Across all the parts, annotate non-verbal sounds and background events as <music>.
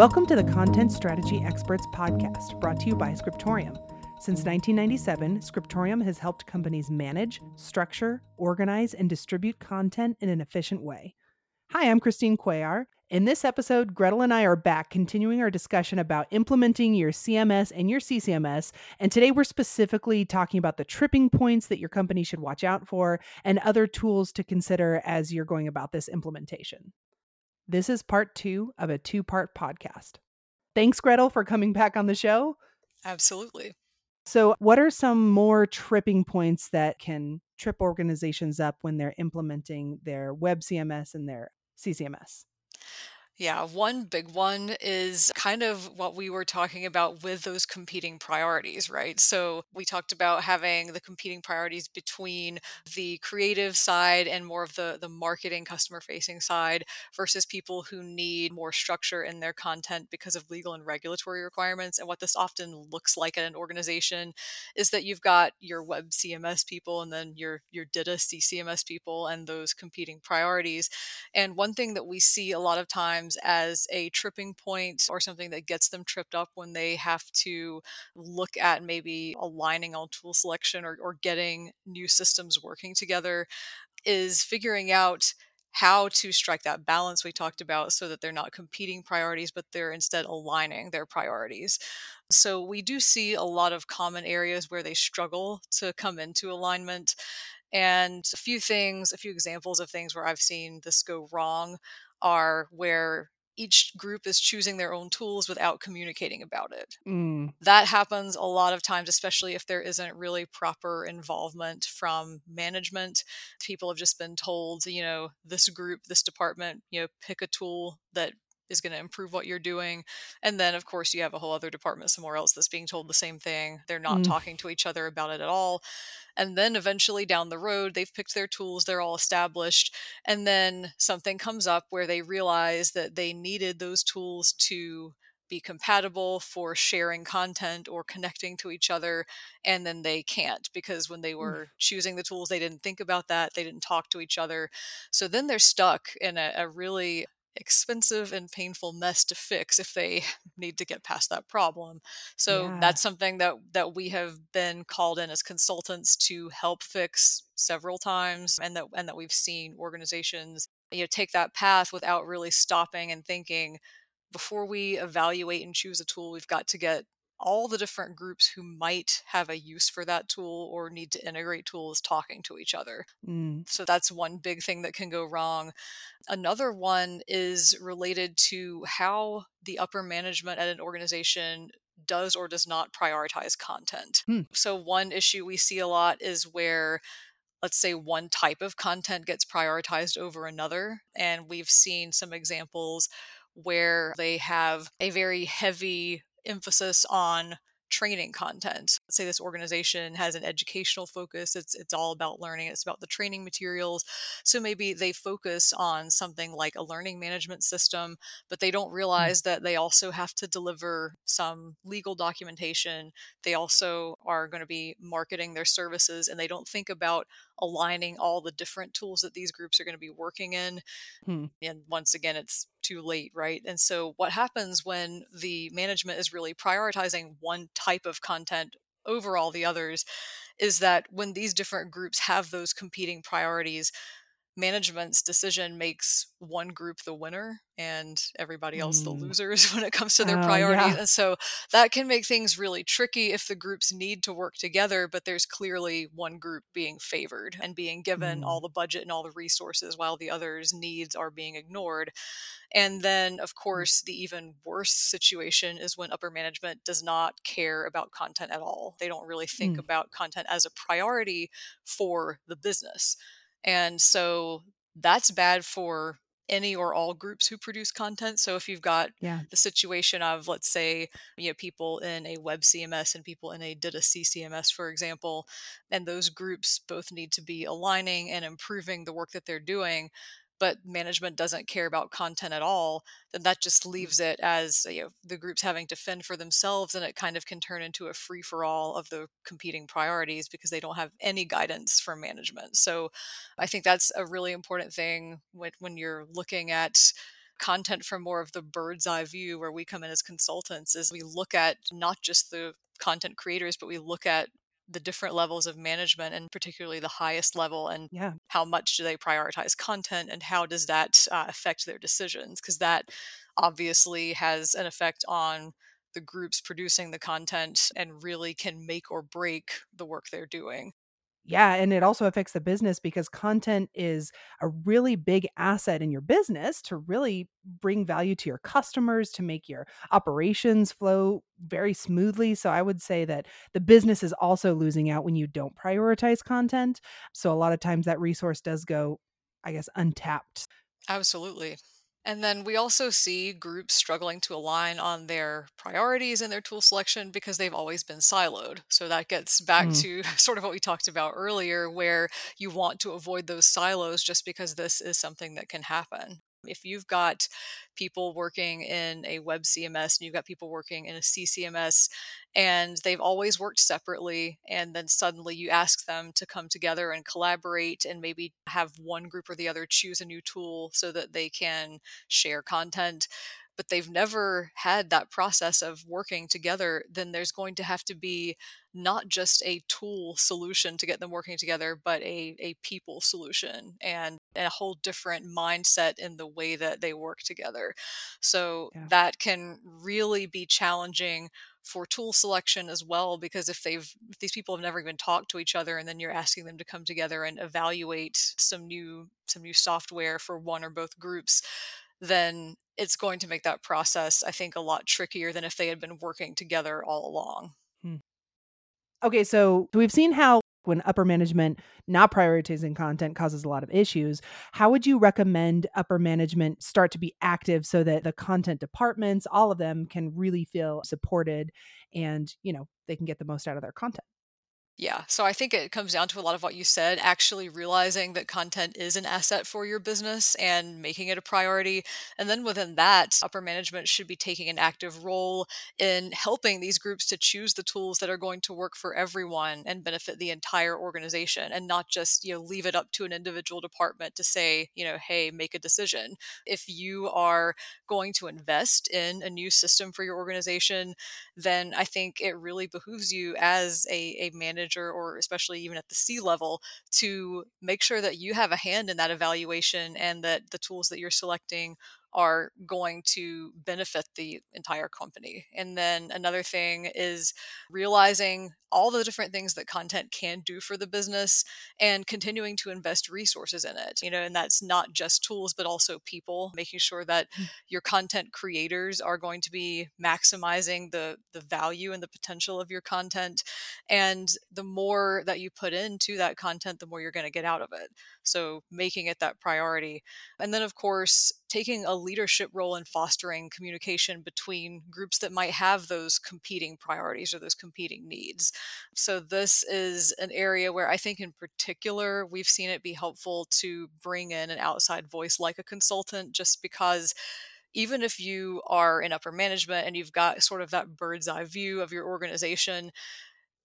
Welcome to the Content Strategy Experts podcast, brought to you by Scriptorium. Since 1997, Scriptorium has helped companies manage, structure, organize, and distribute content in an efficient way. Hi, I'm Christine Cuellar. In this episode, Gretyl and I are back continuing our discussion about implementing your CMS and your CCMS. And today we're specifically talking about the tripping points that your company should watch out for and other tools to consider as you're going about this implementation. This is part two of a two part podcast. Thanks, Gretyl, for coming back on the show. Absolutely. So, what are some more tripping points that can trip organizations up when they're implementing their web CMS and their CCMS? Yeah, one big one is kind of what we were talking about with those competing priorities, right? So we talked about having the competing priorities between the creative side and more of the the marketing customer facing side versus people who need more structure in their content because of legal and regulatory requirements. And what this often looks like at an organization is that you've got your web CMS people and then your your DITA CCMS people and those competing priorities. And one thing that we see a lot of times as a tripping point or something that gets them tripped up when they have to look at maybe aligning on tool selection or, or getting new systems working together is figuring out how to strike that balance we talked about so that they're not competing priorities, but they're instead aligning their priorities. So we do see a lot of common areas where they struggle to come into alignment. And a few things, a few examples of things where I've seen this go wrong are where each group is choosing their own tools without communicating about it. Mm. That happens a lot of times, especially if there isn't really proper involvement from management. People have just been told, you know, this group, this department, you know, pick a tool that is going to improve what you're doing. And then, of course, you have a whole other department somewhere else that's being told the same thing. They're not mm. talking to each other about it at all. And then eventually down the road, they've picked their tools, they're all established. And then something comes up where they realize that they needed those tools to be compatible for sharing content or connecting to each other and then they can't because when they mm. were choosing the tools they didn't think about that they didn't talk to each other so then they're stuck in a, a really expensive and painful mess to fix if they <laughs> need to get past that problem. So yeah. that's something that that we have been called in as consultants to help fix several times and that and that we've seen organizations you know take that path without really stopping and thinking before we evaluate and choose a tool we've got to get all the different groups who might have a use for that tool or need to integrate tools talking to each other. Mm. So that's one big thing that can go wrong. Another one is related to how the upper management at an organization does or does not prioritize content. Mm. So, one issue we see a lot is where let's say one type of content gets prioritized over another. And we've seen some examples where they have a very heavy emphasis on training content. Let's say this organization has an educational focus. It's it's all about learning. It's about the training materials. So maybe they focus on something like a learning management system, but they don't hmm. realize that they also have to deliver some legal documentation. They also are going to be marketing their services and they don't think about aligning all the different tools that these groups are going to be working in. Hmm. And once again, it's too late, right? And so, what happens when the management is really prioritizing one type of content over all the others is that when these different groups have those competing priorities, management's decision makes one group the winner and everybody else mm. the losers <laughs> when it comes to their uh, priorities. Yeah. And so that can make things really tricky if the groups need to work together, but there's clearly one group being favored and being given mm. all the budget and all the resources while the others' needs are being ignored. And then, of mm. course, the even worse situation is when upper management does not care about content at all. They don't really think mm. about content as a priority for the business. And so that's bad for any or all groups who produce content. So if you've got yeah. the situation of, let's say, you know, people in a web CMS and people in a DITA CCMS, for example, and those groups both need to be aligning and improving the work that they're doing, but management doesn't care about content at all, then that just mm. leaves it as you know, the groups having to fend for themselves, and it kind of can turn into a free for all of the competing priorities because they don't have any guidance from management. So I think that's a really important thing when, when you're looking at content from more of the bird's eye view where we come in as consultants is we look at not just the content creators, but we look at the different levels of management and particularly the highest level and Yeah. how much do they prioritize content and how does that uh, affect their decisions because that obviously has an effect on the groups producing the content and really can make or break the work they're doing Yeah, and it also affects the business because content is a really big asset in your business to really bring value to your customers, to make your operations flow very smoothly. So I would say that the business is also losing out when you don't prioritize content. So a lot of times that resource does go, I guess, untapped. absolutely And then we also see groups struggling to align on their priorities and their tool selection because they've always been siloed. So that gets back Mm, to <laughs> sort of what we talked about earlier, where you want to avoid those silos just because this is something that can happen. If you've got people working in a web CMS and you've got people working in a CCMS and they've always worked separately, and then suddenly you ask them to come together and collaborate and maybe have one group or the other choose a new tool so that they can share content, but they've never had that process of working together, then there's going to have to be not just a tool solution to get them working together, but a, a people solution and a whole different mindset in the way that they work together. So yeah. that can really be challenging for tool selection as well because if they've if these people have never even talked to each other and then you're asking them to come together and evaluate some new some new software for one or both groups then it's going to make that process, I think, a lot trickier than if they had been working together all along. Hmm. Okay, so we've seen how when upper management not prioritizing content causes a lot of issues. How would you recommend upper management start to be active so that the content departments, all of them can really feel supported and, you know, they can get the most out of their content? Yeah, so I think it comes down to a lot of what you said, actually realizing that content is an asset for your business and making it a priority. And then within that, upper management should be taking an active role in helping these groups to choose the tools that are going to work for everyone and benefit the entire organization and not just, you know, leave it up to an individual department to say, you know, hey, make a decision. If you are going to invest in a new system for your organization, then I think it really behooves you as a, a manager or especially even at the C level to make sure that you have a hand in that evaluation and that the tools that you're selecting are going to benefit the entire company. And then another thing is realizing all the different things that content can do for the business and continuing to invest resources in it. You know, and that's not just tools but also people, making sure that Mm. your content creators are going to be maximizing the the value and the potential of your content and the more that you put into that content the more you're going to get out of it so making it that priority and then of course taking a leadership role in fostering communication between groups that might have those competing priorities or those competing needs. So this is an area where i think in particular we've seen it be helpful to bring in an outside voice like a consultant just because even if you are in upper management and you've got sort of that bird's eye view of your organization,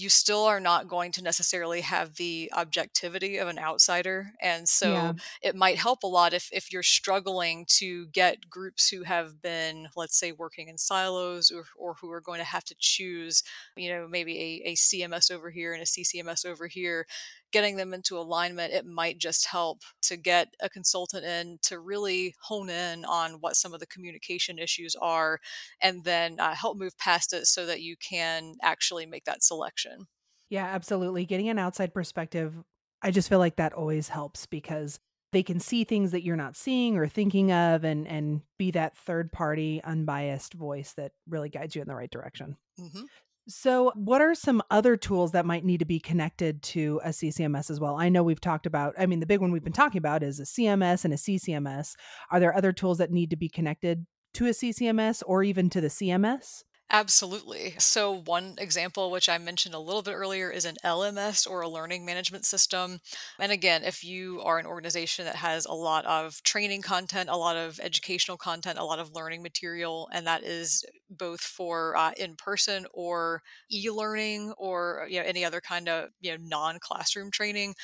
you still are not going to necessarily have the objectivity of an outsider. And Yeah. so it might help a lot if, if you're struggling to get groups who have been, let's say, working in silos or, or who are going to have to choose, you know, maybe a, a CMS over here and a CCMS over here, getting them into alignment, it might just help to get a consultant in to really hone in on what some of the communication issues are and then uh, help move past it so that you can actually make that selection. Yeah, absolutely. Getting an outside perspective, I just feel like that always helps because they can see things that you're not seeing or thinking of and and be that third party unbiased voice that really guides you in the right direction. hmm So, what are some other tools that might need to be connected to a CCMS as well? I know we've talked about, I mean, the big one we've been talking about is a CMS and a CCMS. Are there other tools that need to be connected to a CCMS or even to the CMS? Absolutely. So, one example, which I mentioned a little bit earlier, is an LMS or a learning management system. And again, if you are an organization that has a lot of training content, a lot of educational content, a lot of learning material, and that is both for uh, in person or e learning or you know, any other kind of you know, non classroom training,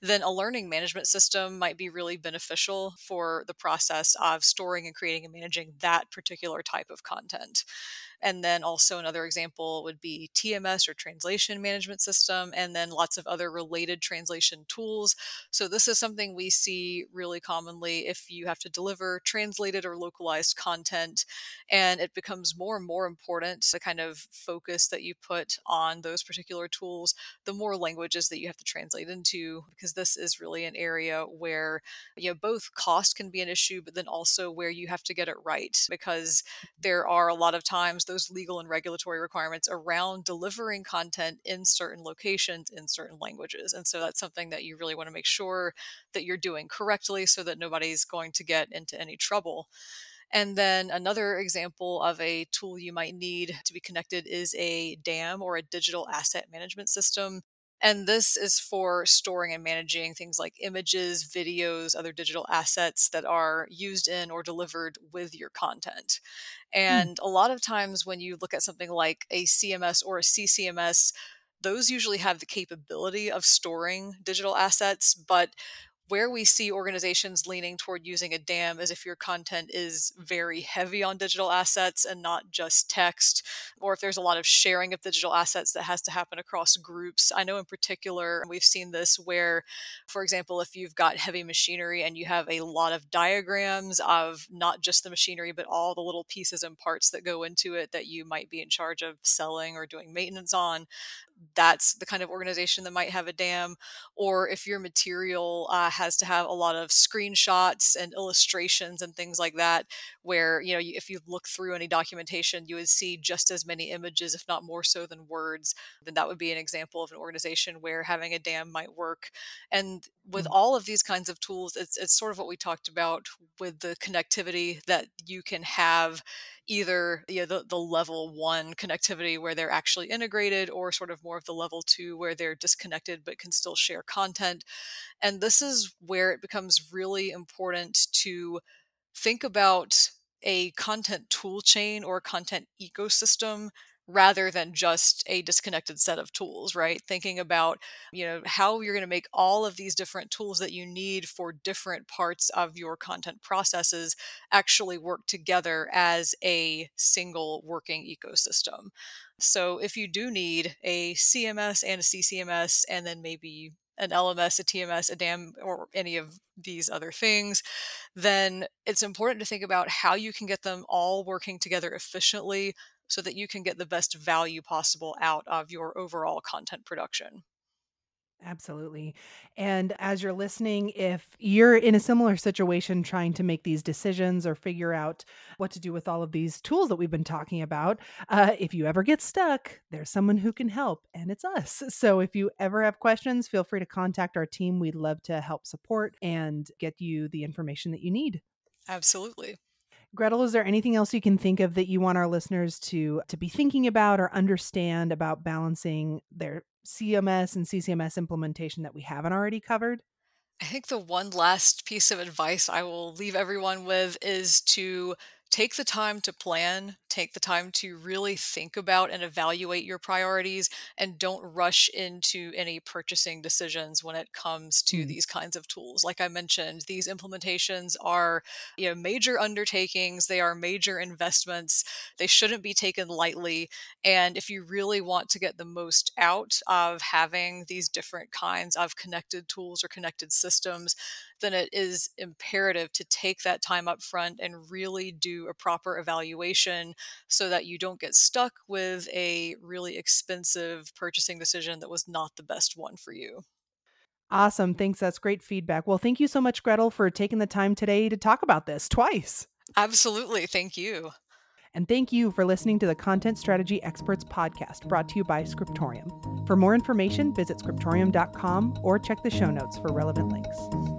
then a learning management system might be really beneficial for the process of storing and creating and managing that particular type of content. And then also another example would be TMS or translation management system, and then lots of other related translation tools. So this is something we see really commonly if you have to deliver translated or localized content, and it becomes more and more important the kind of focus that you put on those particular tools, the more languages that you have to translate into, because this is really an area where you know both cost can be an issue, but then also where you have to get it right because mm-hmm. there are a lot of times those legal and regulatory requirements around delivering content in certain locations in certain languages. And so that's something that you really want to make sure that you're doing correctly so that nobody's going to get into any trouble. And then another example of a tool you might need to be connected is a DAM or a digital asset management system. And this is for storing and managing things like images, videos, other digital assets that are used in or delivered with your content. Hmm. And mm. a lot of times when you look at something like a CMS or a CCMS, those usually have the capability of storing digital assets, but where we see organizations leaning toward using a dam is if your content is very heavy on digital assets and not just text, or if there's a lot of sharing of digital assets that has to happen across groups. I know in particular, we've seen this where, for example, if you've got heavy machinery and you have a lot of diagrams of not just the machinery, but all the little pieces and parts that go into it that you might be in charge of selling or doing maintenance on, that's the kind of organization that might have a dam or if your material uh, has to have a lot of screenshots and illustrations and things like that where you know if you look through any documentation you would see just as many images if not more so than words then that would be an example of an organization where having a dam might work and with mm-hmm. all of these kinds of tools it's, it's sort of what we talked about with the connectivity that you can have either you know, the, the level one connectivity where they're actually integrated or sort of more of the level two where they're disconnected but can still share content. And this is where it becomes really important to think about a content tool chain or content ecosystem rather than just a disconnected set of tools right? Thinking about you know how you're going to make all of these different tools that you need for different parts of your content processes actually work together as a single working ecosystem. So if you do need a cms and a ccms and then maybe an LMS, a TMS, a DAM, or any of these other things, then it's important to think about how you can get them all working together efficiently so that you can get the best value possible out of your overall content production. Absolutely. And as you're listening, if you're in a similar situation trying to make these decisions or figure out what to do with all of these tools that we've been talking about, uh, if you ever get stuck, there's someone who can help, and it's us. So if you ever have questions, feel free to contact our team. We'd love to help support and get you the information that you need. Absolutely. Gretyl, is there anything else you can think of that you want our listeners to to be thinking about or understand about balancing their CMS and CCMS implementation that we haven't already covered? I think the one last piece of advice I will leave everyone with is to take the time to plan, take the time to really think about and evaluate your priorities, and don't rush into any purchasing decisions when it comes to mm. these kinds of tools. Like I mentioned, these implementations are you know major undertakings, they are major investments. They shouldn't be taken lightly. And if you really want to get the most out of having these different kinds of connected tools or connected systems, then it is imperative to take that time up front and really do a proper evaluation so that you don't get stuck with a really expensive purchasing decision that was not the best one for you. Awesome. Thanks. That's great feedback. Well, thank you so much, Gretyl, for taking the time today to talk about this twice. Absolutely. Thank you. And thank you for listening to the Content Strategy Experts podcast brought to you by Scriptorium. For more information, visit scriptorium.com or check the show notes for relevant links.